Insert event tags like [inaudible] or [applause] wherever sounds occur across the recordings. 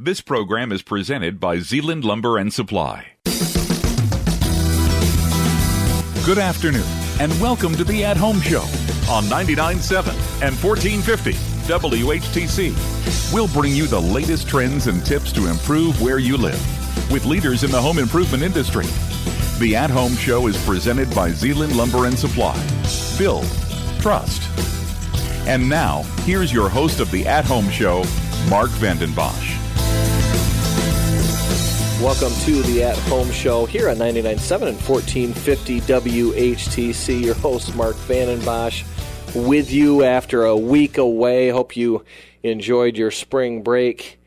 This program is presented by Zeeland Lumber and Supply. Good afternoon, and welcome to the At Home Show on 99.7 and 1450 WHTC. We'll bring you the latest trends and tips to improve where you live with leaders in the home improvement industry. The At Home Show is presented by Zeeland Lumber and Supply. Build, trust. And now, here's your host of the At Home Show, Mark Vandenbosch. Welcome to the At Home Show here on 99.7 and 1450 WHTC. Your host, Mark Vandenbosch, with you after a week away. Hope you enjoyed your spring break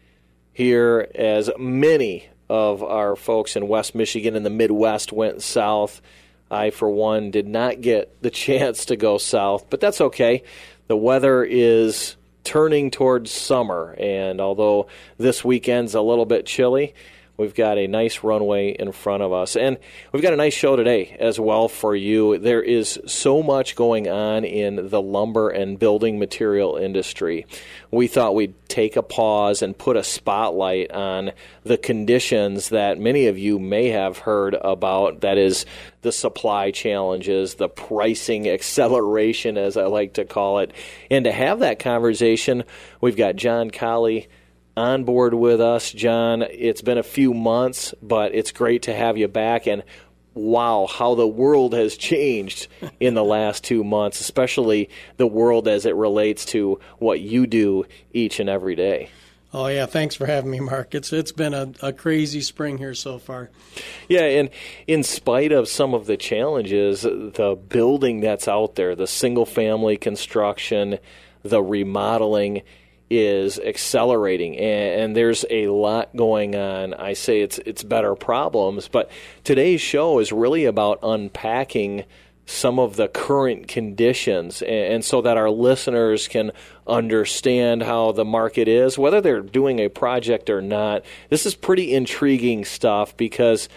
here, as many of our folks in West Michigan and the Midwest went south. I, for one, did not get the chance to go south, but that's okay. The weather is turning towards summer, and although this weekend's a little bit chilly, We've got a nice runway in front of us. And we've got a nice show today as well for you. There is so much going on in the lumber and building material industry. We thought we'd take a pause and put a spotlight on the conditions that many of you may have heard about. That is, the supply challenges, the pricing acceleration, as I like to call it. And to have that conversation, we've got John Colley on board with us, John. It's been a few months, but it's great to have you back. And wow, how the world has changed in the last two months, especially the world as it relates to what you do each and every day. Oh yeah, thanks for having me, Mark. It's it's been a, a crazy spring here so far. Yeah, and in spite of some of the challenges, the building that's out there, the single family construction, the remodeling, is accelerating and, and, there's a lot going on. I say it's it's better problems, but today's show is really about unpacking some of the current conditions and, and so that our listeners can understand how the market is, whether they're doing a project or not. This is pretty intriguing stuff because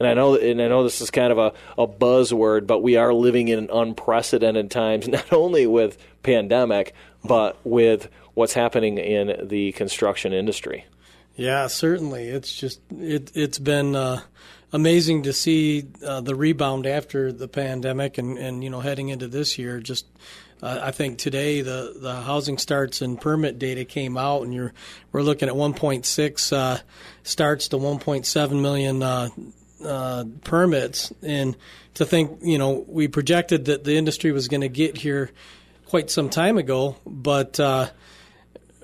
and I know and I know this is kind of a, a buzzword, but we are living in unprecedented times, [laughs] not only with pandemic, but with what's happening in the construction industry. Yeah, certainly. It's just it it's been uh, amazing to see uh, the rebound after the pandemic and and you know heading into this year. Just uh, I think today the the housing starts and permit data came out, and you're we're looking at 1.6 uh, starts to 1.7 million. Uh, uh, permits and to think you know we projected that the industry was going to get here quite some time ago but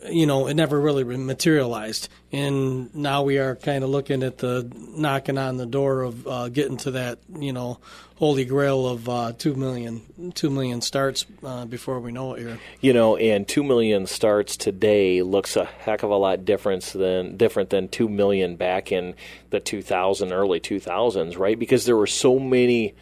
you know, it never really materialized. And now we are kind of looking at the knocking on the door of uh, getting to that, you know, holy grail of uh, two million, two million starts uh, before we know it here. You know, and two million starts today looks a heck of a lot different than different than two million back in the 2000 early 2000s, right? Because there were so many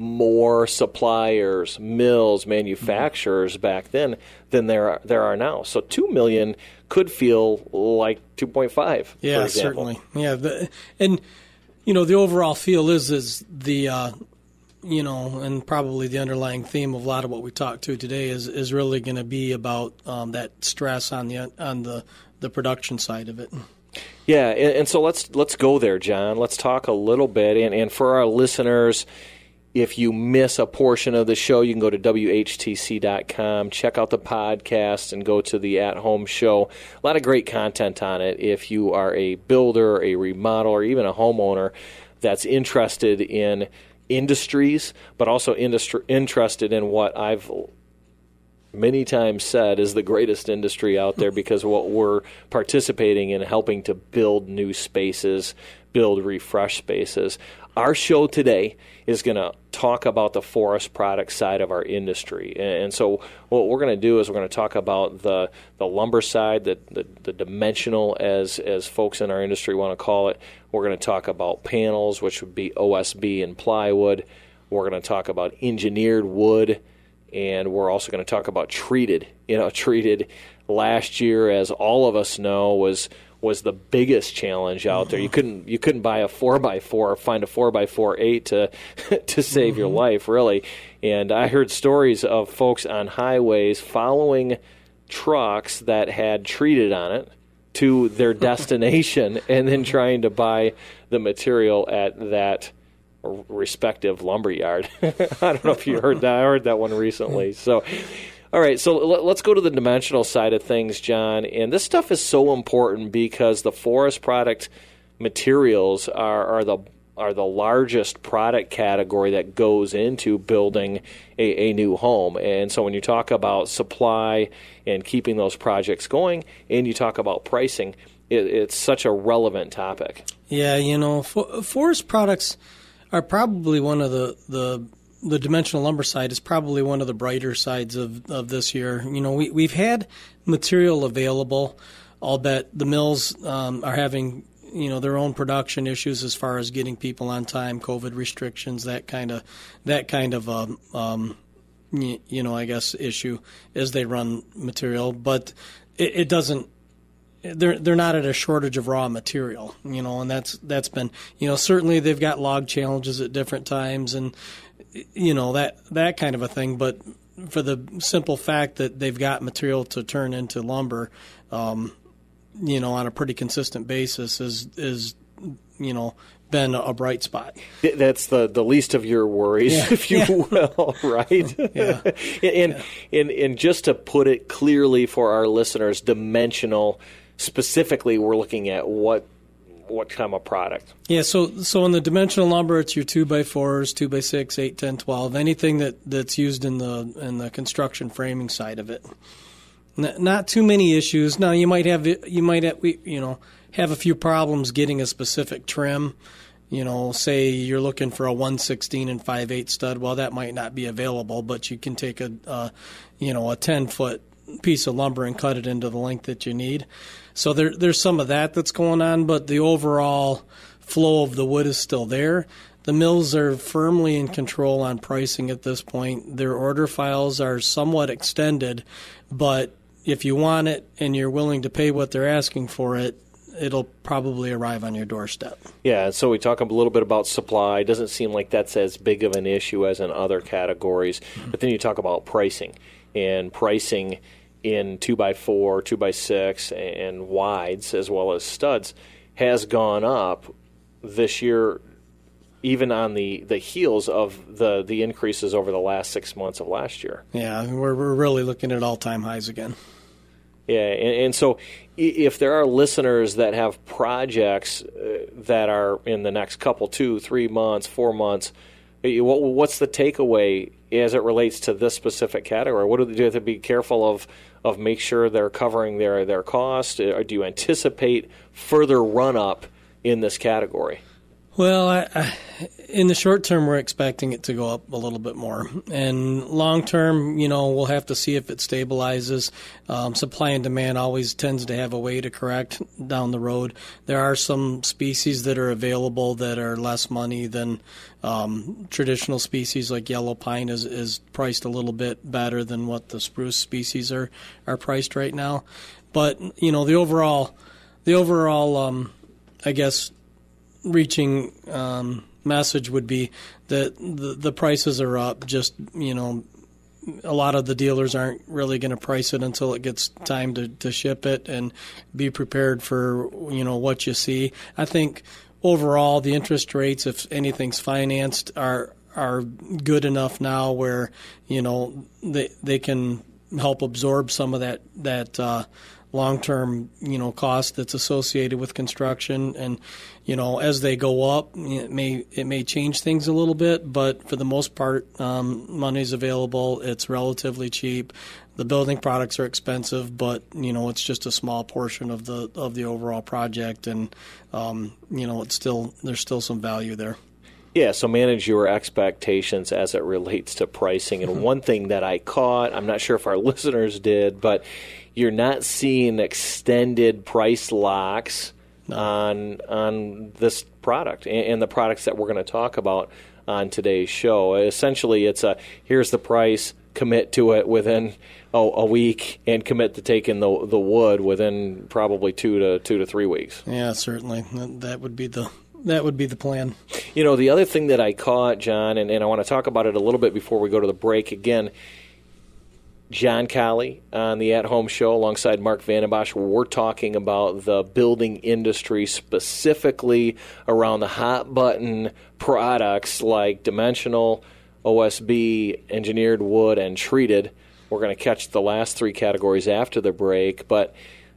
more suppliers, mills, manufacturers mm-hmm. back then than there are, there are now. So two million could feel like two point five. Yeah, certainly. Yeah, the, and you know the overall feel is is the uh, you know, and probably the underlying theme of a lot of what we talked to today is is really going to be about um, that stress on the on the the production side of it. Yeah, and, and so let's let's go there, John. Let's talk a little bit, and, and for our listeners if you miss a portion of the show, you can go to WHTC.com, check out the podcast, and go to the at home show. A lot of great content on it. If you are a builder, a remodeler, even a homeowner that's interested in industries, but also industri- interested in what I've many times said is the greatest industry out there [laughs] because what we're participating in helping to build new spaces, build refresh spaces. Our show today is going to talk about the forest product side of our industry. And so, what we're going to do is we're going to talk about the, the lumber side, the, the, the dimensional, as, as folks in our industry want to call it. We're going to talk about panels, which would be OSB and plywood. We're going to talk about engineered wood. And we're also going to talk about treated. You know, [laughs] treated last year, as all of us know, was was the biggest challenge out there. You mm-hmm. couldn't you couldn't buy a four by four or find a four by four eight to [laughs] to save mm-hmm. your life really. And I heard stories of folks on highways following trucks that had treated on it to their [laughs] destination and then trying to buy the material at that respective lumber yard. [laughs] I don't know if you heard that. I heard that one recently. So, all right, so let's go to the dimensional side of things, John. And this stuff is so important because the forest product materials are, are the are the largest product category that goes into building a, a, new home. And so when you talk about supply and keeping those projects going, and you talk about pricing, it, it's such a relevant topic. Yeah, you know, for, forest products are probably one of the, the the dimensional lumber side is probably one of the brighter sides of, of this year. You know, we, we've had material available. I'll bet the mills um, are having you know their own production issues as far as getting people on time, COVID restrictions, that kind of that kind of um, um, you know I guess issue as they run material, but it, it doesn't they're they're not at a shortage of raw material, you know, and that's that's been you know certainly they've got log challenges at different times and you know that that kind of a thing, but for the simple fact that they've got material to turn into lumber, um, you know, on a pretty consistent basis is is you know been a bright spot. That's the, the least of your worries, yeah. if you yeah. will, [laughs] right? yeah. [laughs] and, yeah. and and just to put it clearly for our listeners, dimensional specifically, we're looking at what what kind of product. Yeah, so so in the dimensional lumber, it's your two by fours, two by six, eight, ten, twelve, anything that, that's used in the in the construction framing side of it. not too many issues. Now you might have you might have, you know have a few problems getting a specific trim. You know, say you're looking for a 116 and 5 8 stud. Well, that might not be available, but you can take a, a you know a 10 foot piece of lumber and cut it into the length that you need. So there, there's some of that that's going on, but the overall flow of the wood is still there. The mills are firmly in control on pricing at this point. Their order files are somewhat extended, but if you want it and you're willing to pay what they're asking for it, it'll probably arrive on your doorstep. Yeah, so we talk a little bit about supply. It doesn't seem like that's as big of an issue as in other categories. Mm-hmm. But then you talk about pricing, and pricing in 2x4, 2x6, and wides, as well as studs, has gone up this year, even on the, the heels of the, the increases over the last six months of last year. Yeah, we're, we're really looking at all time highs again. Yeah, and, and, so if there are listeners that have projects uh, that are in the next couple, two, three months, four months, what's the takeaway as it relates to this specific category? What do they have to be careful of? Of make sure they're covering their their cost. Or do you anticipate further run up in this category? Well, I, I, in the short term, we're expecting it to go up a little bit more, and long term, you know, we'll have to see if it stabilizes. Um, supply and demand always tends to have a way to correct down the road. There are some species that are available that are less money than um, traditional species, like yellow pine is is priced a little bit better than what the spruce species are are priced right now. But you know, the overall, the overall, um, I guess reaching um, message would be that the, the prices are up. Just you know, a lot of the dealers aren't really going to price it until it gets time to, to ship it and be prepared for you know what you see. I think overall the interest rates, if anything's financed, are are good enough now where you know they they can help absorb some of that that uh, long-term, you know, cost that's associated with construction. And you know, as they go up, it may it may change things a little bit, but for the most part, um, money's available. It's relatively cheap. The building products are expensive, but you know, it's just a small portion of the of the overall project, and um, you know, it's still there's still some value there. Yeah, so manage your expectations as it relates to pricing. And one thing that I caught, I'm not sure if our [laughs] listeners did, but you're not seeing extended price locks no. on on this product and, and the products that we're going to talk about on today's show. Essentially, it's a here's the price, commit to it within oh, a week, and commit to taking the the wood within probably two to two to three weeks. Yeah, certainly that would be the that would be the plan. You know, the other thing that I caught, John, and, and I want to talk about it a little bit before we go to the break again John Colley on the At Home Show alongside Mark Vandenbosch. We're talking about the building industry, specifically around the hot button products like dimensional, OSB, engineered wood, and treated. We're going to catch the last three categories after the break. But,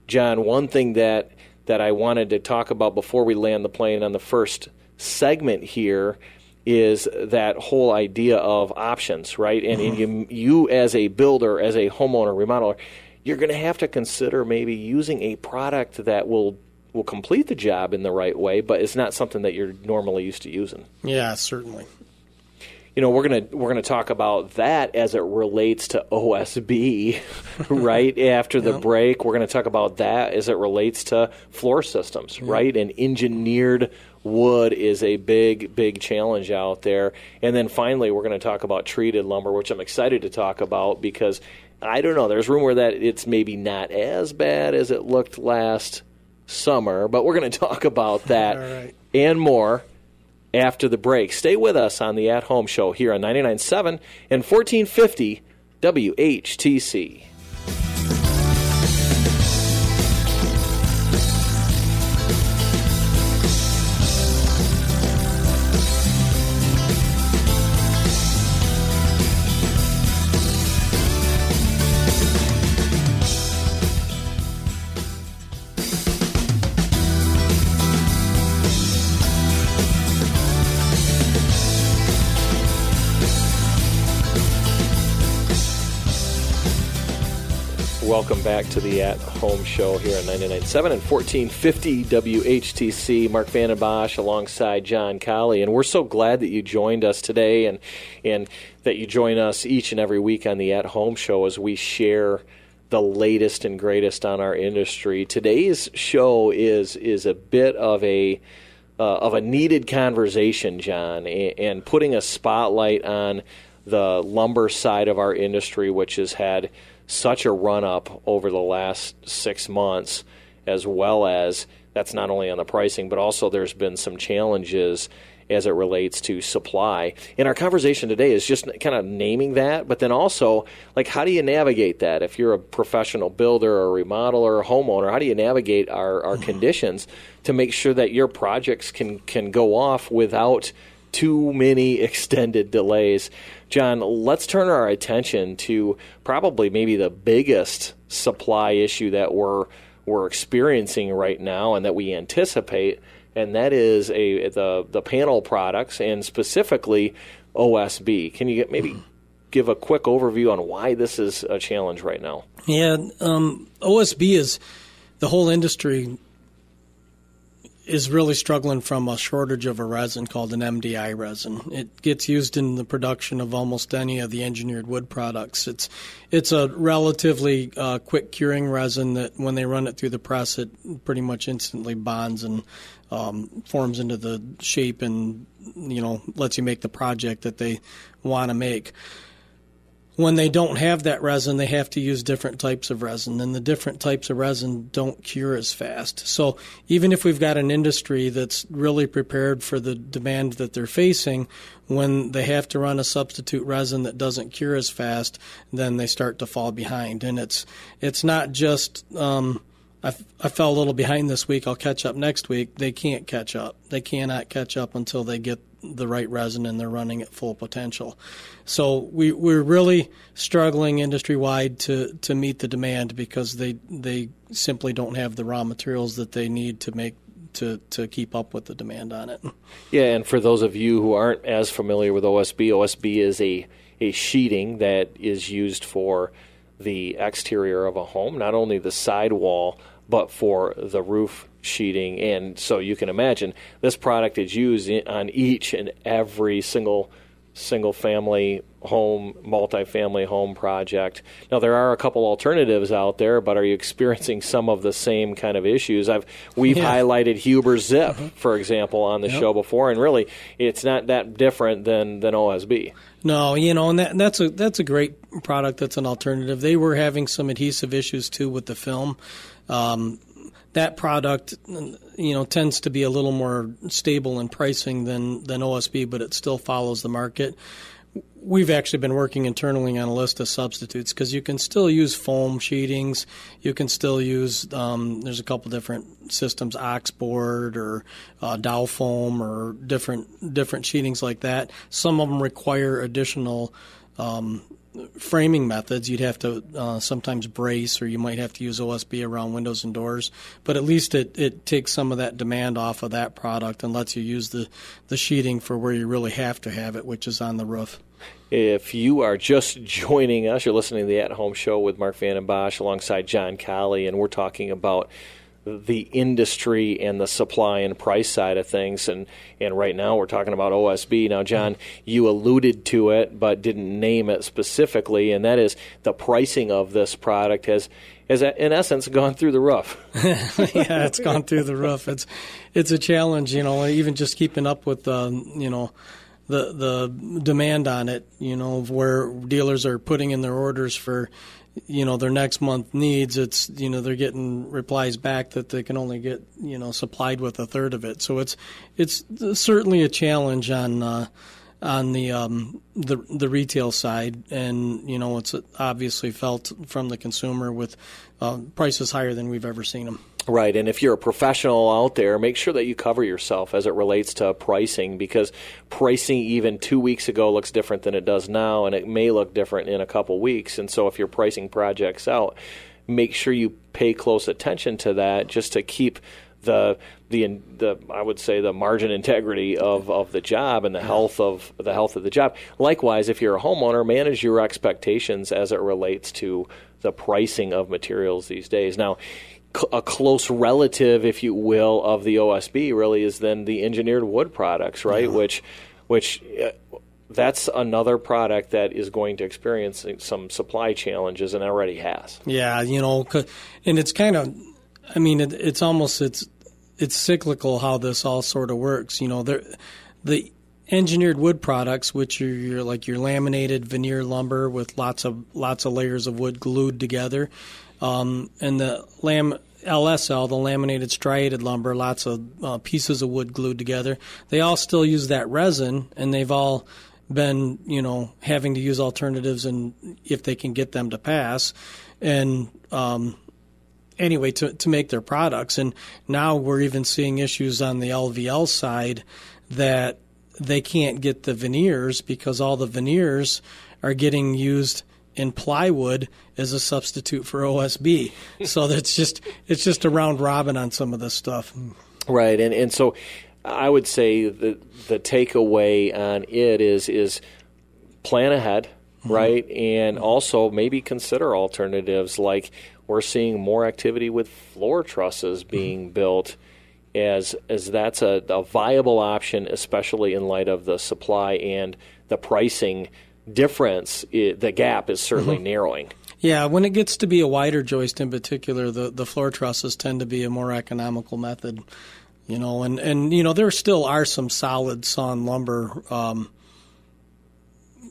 John, one thing that, that I wanted to talk about before we land the plane on the first segment here is that whole idea of options, right? And, and you, you, as a builder, as a homeowner, remodeler, you're going to have to consider maybe using a product that will will complete the job in the right way, but it's not something that you're normally used to using. Yeah, certainly. You know, we're gonna we're gonna talk about that as it relates to OSB, [laughs] right? After the break, we're gonna talk about that as it relates to floor systems, right? And engineered wood is a big, big challenge out there. And then finally, we're going to talk about treated lumber, which I'm excited to talk about because I don't know. There's rumor that it's maybe not as bad as it looked last summer, but we're going [laughs] to talk about that right. and more after the break. Stay with us on the At Home Show here on 99.7 and 1450 WHTC. Welcome back to the At Home Show here on 99.7 and 1450 WHTC. Mark Vandenbosch alongside John Colley. And we're so glad that you joined us today and, and that you join us each and every week on the At Home Show as we share the latest and greatest on our industry. Today's show is, is a bit of a uh, of a needed conversation, John, and putting a spotlight on the lumber side of our industry, which has had such a run up over the last six months, as well as that's not only on the pricing, but also there's been some challenges as it relates to supply. And our conversation today is just kind of naming that, but then also, like, how do you navigate that? If you're a professional builder or remodeler or homeowner, how do you navigate our, our [sighs] conditions to make sure that your projects can, can go off without too many extended delays? John, let's turn our attention to probably maybe the biggest supply issue that we're we're experiencing right now and that we anticipate, and that is a the the panel products and specifically OSB. Can you get, maybe give a quick overview on why this is a challenge right now? Yeah, um, OSB is the whole industry is really struggling from a shortage of a resin called an MDI resin. It gets used in the production of almost any of the engineered wood products. It's it's a relatively uh, quick curing resin that when they run it through the press, it pretty much instantly bonds and um, forms into the shape and you know lets you make the project that they want to make when they don't have that resin, they have to use different types of resin, and the different types of resin don't cure as fast. So even if we've got an industry that's really prepared for the demand that they're facing, when they have to run a substitute resin that doesn't cure as fast, then they start to fall behind. And it's it's not just um, I, fell a little behind this week. I'll catch up next week. They can't catch up. They cannot catch up until they get the right resin and they're running at full potential. So we, we're really struggling industry wide to, to meet the demand because they they simply don't have the raw materials that they need to make to, to keep up with the demand on it. Yeah, and for those of you who aren't as familiar with OSB, OSB is a, a sheeting that is used for the exterior of a home, not only the sidewall, but for the roof sheeting. And so you can imagine this product is used on each and every single single family home, multi-family home project. Now there are a couple alternatives out there, but are you experiencing some of the same kind of issues? I've we've Yeah. highlighted Huber Zip, mm-hmm. for example, on the Yep. show before, and really it's not that different than than OSB. No, you know, and that that's a that's a great product. That's an alternative. They were having some adhesive issues too with the film. Um, that product, you know, tends to be a little more stable in pricing than than OSB, but it still follows the market. we've actually been working internally on a list of substitutes because you can still use foam sheetings. You can still use um, there's a couple different systems, Oxboard or uh, Dow foam or different different sheetings like that. Some of them require additional um, framing methods. You'd have to uh, sometimes brace, or you might have to use OSB around windows and doors. But at least it, it takes some of that demand off of that product and lets you use the, the sheeting for where you really have to have it, which is on the roof. If you are just joining us, you're listening to the At Home Show with Mark Vandenbosch alongside John Colley, and we're talking about the industry and the supply and price side of things. And, and right now we're talking about OSB. Now, John, you alluded to it but didn't name it specifically, and that is the pricing of this product has, has in essence gone through the roof. [laughs] [laughs] yeah, it's gone through the roof. It's, it's a challenge, you know, even just keeping up with, um, you know, the the demand on it, you know, where dealers are putting in their orders for you know their next month needs it's you know they're getting replies back that they can only get you know supplied with a third of it. So it's it's certainly a challenge on uh, on the um, the the retail side. And you know it's obviously felt from the consumer with uh, prices higher than we've ever seen them Right, and if you're a professional out there, make sure that you cover yourself as it relates to pricing because pricing even two weeks ago looks different than it does now, and it may look different in a couple weeks. And so, if you're pricing projects out, make sure you pay close attention to that just to keep the the the I would say the margin integrity of, of the job and the health of the health of the job. Likewise, if you're a homeowner, manage your expectations as it relates to the pricing of materials these days. Now, a close relative, if you will, of the OSB really is then the engineered wood products, right? Yeah. Which, which uh, that's another product that is going to experience some supply challenges and already has. Yeah, you know, and it's kind of, I mean, it, it's almost it's it's cyclical how this all sort of works. You know, the engineered wood products, which are your, like your laminated veneer lumber with lots of lots of layers of wood glued together. Um, and the lam LSL, the laminated striated lumber, lots of uh, pieces of wood glued together. They all still use that resin, and they've all been, you know, having to use alternatives, and if they can get them to pass, and um, anyway, to to make their products. And now we're even seeing issues on the LVL side that they can't get the veneers because all the veneers are getting used in plywood as a substitute for OSB. [laughs] so that's just it's just a round robin on some of this stuff. Right, and and so I would say the the takeaway on it is is plan ahead, mm-hmm. right, and also maybe consider alternatives like we're seeing more activity with floor trusses being mm-hmm. built as as that's a, a viable option, especially in light of the supply and the pricing difference, it, the gap is certainly mm-hmm. narrowing. Yeah, when it gets to be a wider joist in particular, the, the floor trusses tend to be a more economical method. You know, and, and you know there still are some solid sawn lumber, um,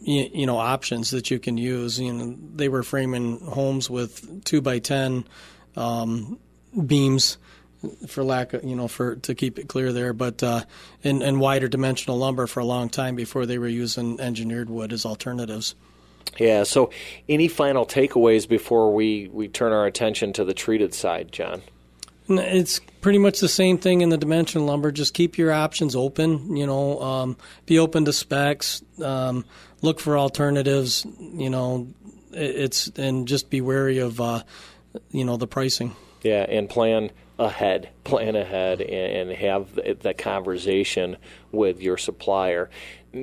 you, you, know, options that you can use. You know, they were framing homes with two by ten um, beams for lack of you know for to keep it clear there, but uh, in, in wider dimensional lumber for a long time before they were using engineered wood as alternatives. Yeah. So, any final takeaways before we we turn our attention to the treated side, John? It's pretty much the same thing in the dimensional lumber. Just keep your options open. You know, um, be open to specs. Um, look for alternatives. You know, it's and just be wary of uh, you know the pricing. Yeah, and plan ahead, plan ahead, and, and have the, the, conversation with your supplier.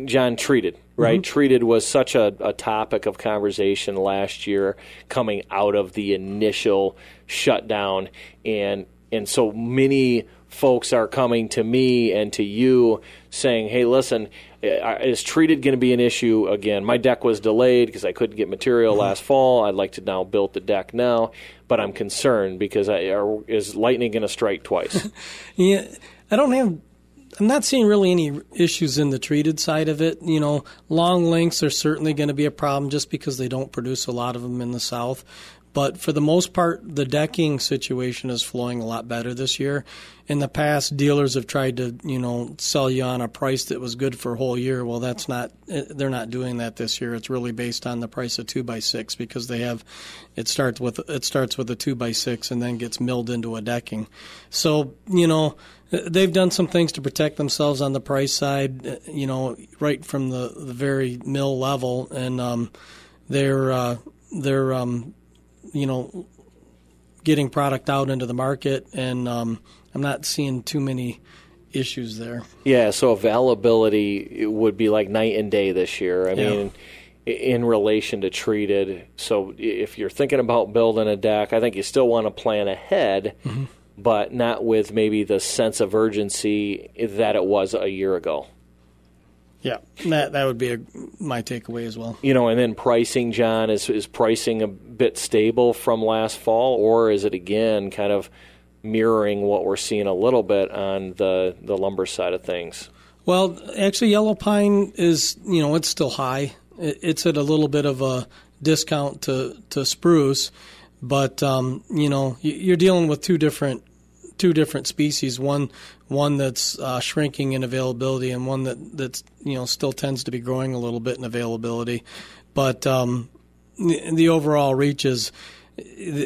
John, treated, right? Mm-hmm. Treated was such a, a topic of conversation last year coming out of the initial shutdown. And, and so many folks are coming to me and to you saying, hey, listen, is treated going to be an issue again? My deck was delayed because I couldn't get material mm-hmm. last fall. I'd like to now build the deck now, but I'm concerned because I, are, is lightning going to strike twice? [laughs] yeah, I don't have. I'm not seeing really any issues in the treated side of it. You know, long lengths are certainly going to be a problem just because they don't produce a lot of them in the south. But for the most part, the decking situation is flowing a lot better this year. In the past, dealers have tried to, you know, sell you on a price that was good for a whole year. Well, that's not. They're not doing that this year. It's really based on the price of two by six because they have. It starts with it starts with a two by six and then gets milled into a decking. So you know they've done some things to protect themselves on the price side, you know, right from the, the very mill level, and um, they're uh, they're um, you know getting product out into the market, and um, I'm not seeing too many issues there. Yeah, so availability would be like night and day this year. I yeah. mean, in relation to treated. So if you're thinking about building a deck, I think you still want to plan ahead. Mm-hmm but not with maybe the sense of urgency that it was a year ago. Yeah, that that would be a, my takeaway as well. You know, and then pricing, John, is is pricing a bit stable from last fall, or is it again kind of mirroring what we're seeing a little bit on the the lumber side of things? Well, actually, yellow pine is you know it's still high. It's at a little bit of a discount to to spruce, but um, you know you're dealing with two different two different species. One one that's uh, shrinking in availability, and one that that's you know still tends to be growing a little bit in availability. But um, the, the overall reach is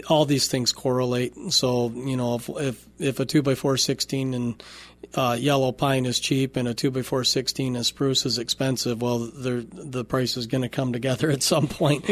all these things correlate. So you know if if, if a two by four sixteen and uh, yellow pine is cheap and a 2x4 16 and spruce is expensive, well, the price is going to come together [laughs] at some point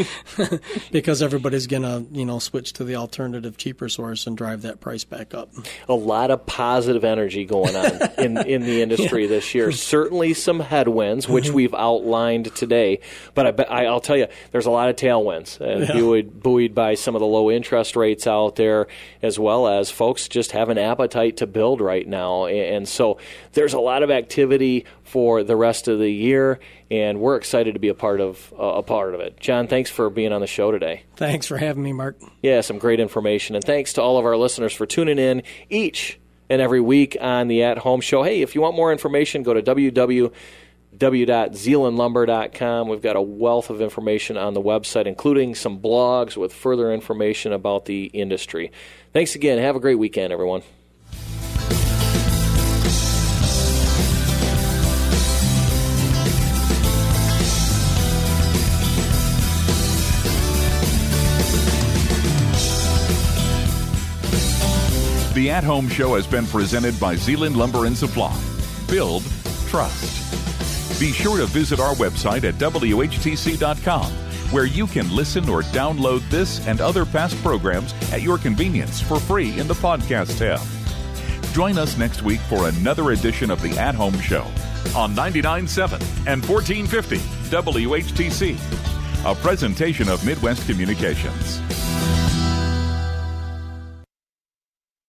[laughs] because everybody's going to, you know, switch to the alternative cheaper source and drive that price back up. A lot of positive energy going on [laughs] in, in the industry yeah. this year. Certainly some headwinds, which mm-hmm. we've outlined today, but I, will tell you, there's a lot of tailwinds, uh, yeah. buoyed, buoyed by some of the low interest rates out there, as well as folks just have an appetite to build right now. And so there's a lot of activity for the rest of the year, and we're excited to be a part of uh, a part of it. John, thanks for being on the show today. Thanks for having me, Mark. Yeah, some great information, and thanks to all of our listeners for tuning in each and every week on the At Home Show. Hey, if you want more information, go to www www.zeelandlumber.com. We've got a wealth of information on the website, including some blogs with further information about the industry. Thanks again. Have a great weekend, everyone. The At Home Show has been presented by Zeeland Lumber and Supply. Build, trust. Be sure to visit our website at WHTC.com, where you can listen or download this and other past programs at your convenience for free in the podcast tab. Join us next week for another edition of the At Home Show on 99.7 and 1450 WHTC, a presentation of Midwest Communications.